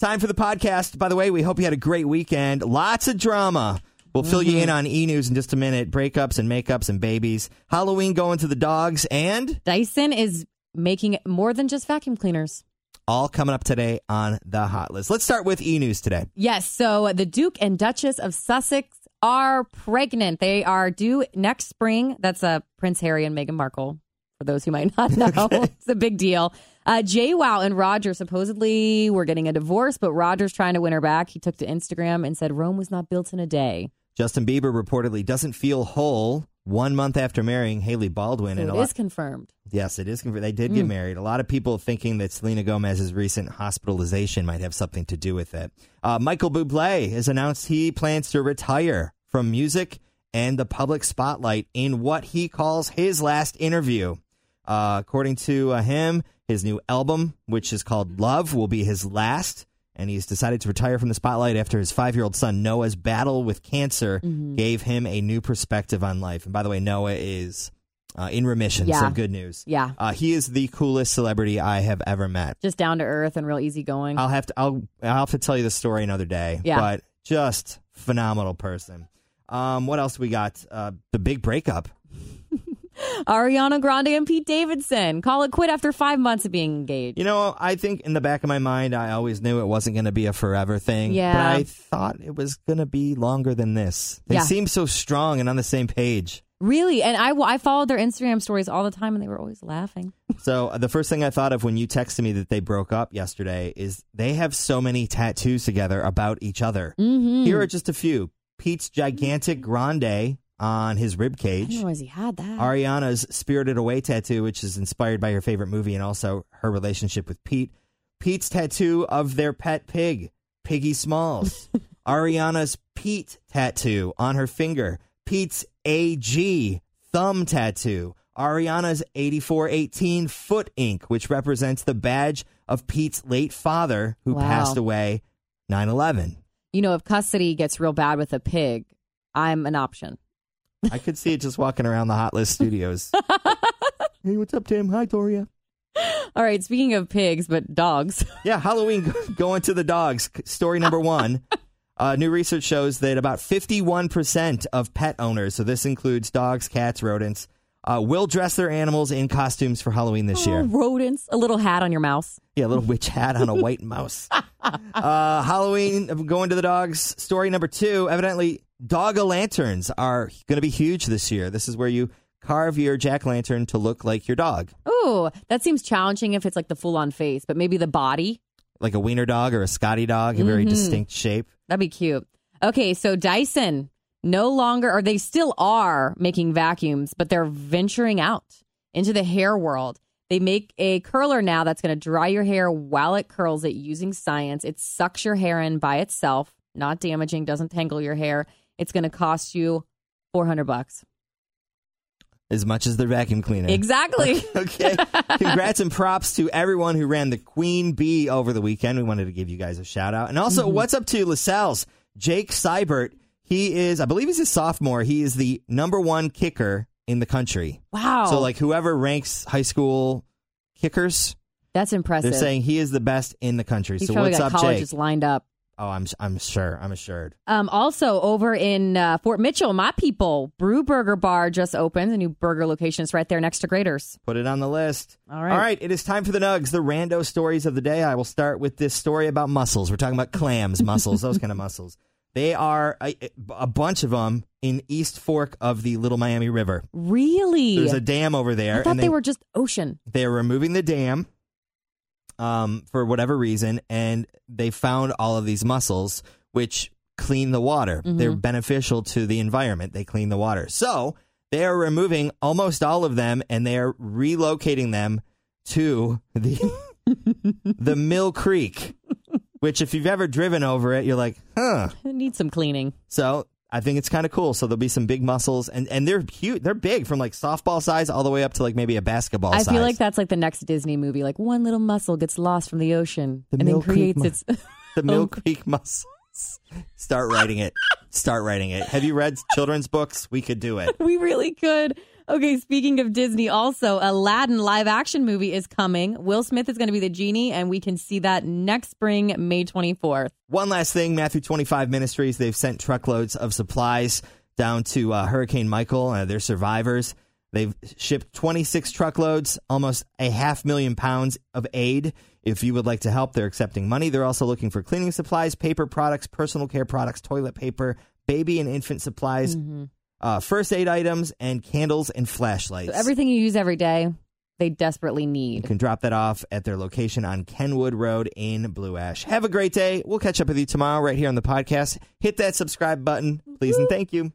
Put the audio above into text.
Time for the podcast. By the way, we hope you had a great weekend. Lots of drama. We'll fill you in on e news in just a minute. Breakups and makeups and babies. Halloween going to the dogs and Dyson is making more than just vacuum cleaners. all coming up today on the hot list. Let's start with e news today. Yes, so the Duke and Duchess of Sussex are pregnant. They are due next spring. That's uh, Prince Harry and Meghan Markle, for those who might not know. it's a big deal. Uh, JWoww and Roger supposedly were getting a divorce, but Roger's trying to win her back. He took to Instagram and said Rome was not built in a day. Justin Bieber reportedly doesn't feel whole one month after marrying Hailey Baldwin. So and it lot, is confirmed. yes, it is. confirmed. They did get married. A lot of people thinking that Selena Gomez's recent hospitalization might have something to do with it. Uh, Michael Bublé has announced he plans to retire from music and the public spotlight in what he calls his last interview. Uh, according to uh, him, his new album, which is called Love, will be his last. And he's decided to retire from the spotlight after his five year old son Noah's battle with cancer gave him a new perspective on life. And by the way, Noah is uh, in remission, so good news. Yeah. Uh, he is the coolest celebrity I have ever met. Just down to earth and real easygoing. I'll have to I'll I'll have to tell you the story another day. Yeah. But just phenomenal person. Um, what else we got? Uh, the big breakup. Ariana Grande and Pete Davidson call it quit after five months of being engaged. You know, I think in the back of my mind, I always knew it wasn't going to be a forever thing. Yeah. But I thought it was going to be longer than this. They Yeah. seem so strong and on the same page. Really? And I, I followed their Instagram stories all the time and they were always laughing. So uh, the first thing I thought of when you texted me that they broke up yesterday is they have so many tattoos together about each other. Mm-hmm. Here are just a few. Pete's gigantic grande on his rib I cage. realize he had that. Ariana's Spirited Away tattoo, which is inspired by her favorite movie and also her relationship with Pete. Pete's tattoo of their pet pig, Piggy Smalls. Ariana's Pete tattoo on her finger. Pete's AG thumb tattoo. Ariana's 8418 foot ink, which represents the badge of Pete's late father who Wow. passed away 9 11. you know, if custody gets real bad with a pig, I'm an option. I could see it just walking around the Hot List studios. hey, what's up, Tim? Hi, Toria. All right, speaking of pigs, but dogs. Yeah, Halloween going to the dogs. Story number one. Uh, new research shows that about 51% of pet owners, so this includes dogs, cats, rodents, uh, will dress their animals in costumes for Halloween this Oh, year. rodents. A little hat on your mouse. Yeah, a little witch hat on a white mouse. Uh, Halloween going to the dogs. Story number two. Evidently, dog lanterns are going to be huge this year. This is where you carve your jack lantern to look like your dog, Ooh, that seems challenging if it's like the full on face, but maybe the body. like a wiener dog or a Scotty dog, a very mm-hmm. distinct shape. That'd be cute. Okay, so Dyson no longer, or they still are making vacuums, but they're venturing out into the hair world. They make a curler now that's going to dry your hair while it curls it using science. It sucks your hair in by itself, not damaging, doesn't tangle your hair. It's going to cost you 400 bucks. As much as the vacuum cleaner. Exactly. okay. Congrats and props to everyone who ran the Queen Bee over the weekend. We wanted to give you guys a shout out. And also, Mm-hmm. what's up to LaSalle's Jake Seibert? He is, I believe he's a sophomore. He is the number one kicker in the country. Wow. So, like, whoever ranks high school kickers, that's impressive. they're saying he is the best in the country. He's so, probably what's got up, Jake? colleges lined up. Oh, I'm, I'm sure. I'm assured. Um, also, over in uh, Fort Mitchell, my people, Brew Burger Bar just opened. A new burger location is right there next to Graeter's. Put it on the list. All right. All right. It is time for the nugs, the rando stories of the day. I will start with this story about mussels. We're talking about clams, mussels, those kind of mussels. They are a, a bunch of them in East Fork of the Little Miami River. Really? There's a dam over there, I thought and they, were just ocean. they're removing the dam um, for whatever reason, and they found all of these mussels, which clean the water. They're beneficial to the environment. They clean the water. So they are removing almost all of them, and they are relocating them to the the Mill Creek. Which, if you've ever driven over it, you're like, huh. It needs some cleaning. So I think it's kind of cool. So there'll be some big mussels, and and they're cute. They're big, from like softball size all the way up to like maybe a basketball size. I size. feel like that's like the next Disney movie. Like one little mussel gets lost from the ocean The and Mill then creates mu- its. the Mill Creek mussels. Start writing it. Start writing it. Have you read children's books? We could do it. we really could. Okay, speaking of Disney, also Aladdin live action movie is coming. Will Smith is going to be the genie, and we can see that next spring, May 24th. One last thing Matthew 25 Ministries, they've sent truckloads of supplies down to uh, Hurricane Michael. Uh, they're survivors. They've shipped 26 truckloads, almost a half million pounds of aid. If you would like to help, they're accepting money. They're also looking for cleaning supplies, paper products, personal care products, toilet paper, baby and infant supplies, Mm-hmm. Uh, first aid items, and candles and flashlights. So everything you use every day, they desperately need. You can drop that off at their location on Kenwood Road in Blue Ash. Have a great day. We'll catch up with you tomorrow right here on the podcast. Hit that subscribe button, please, and thank you.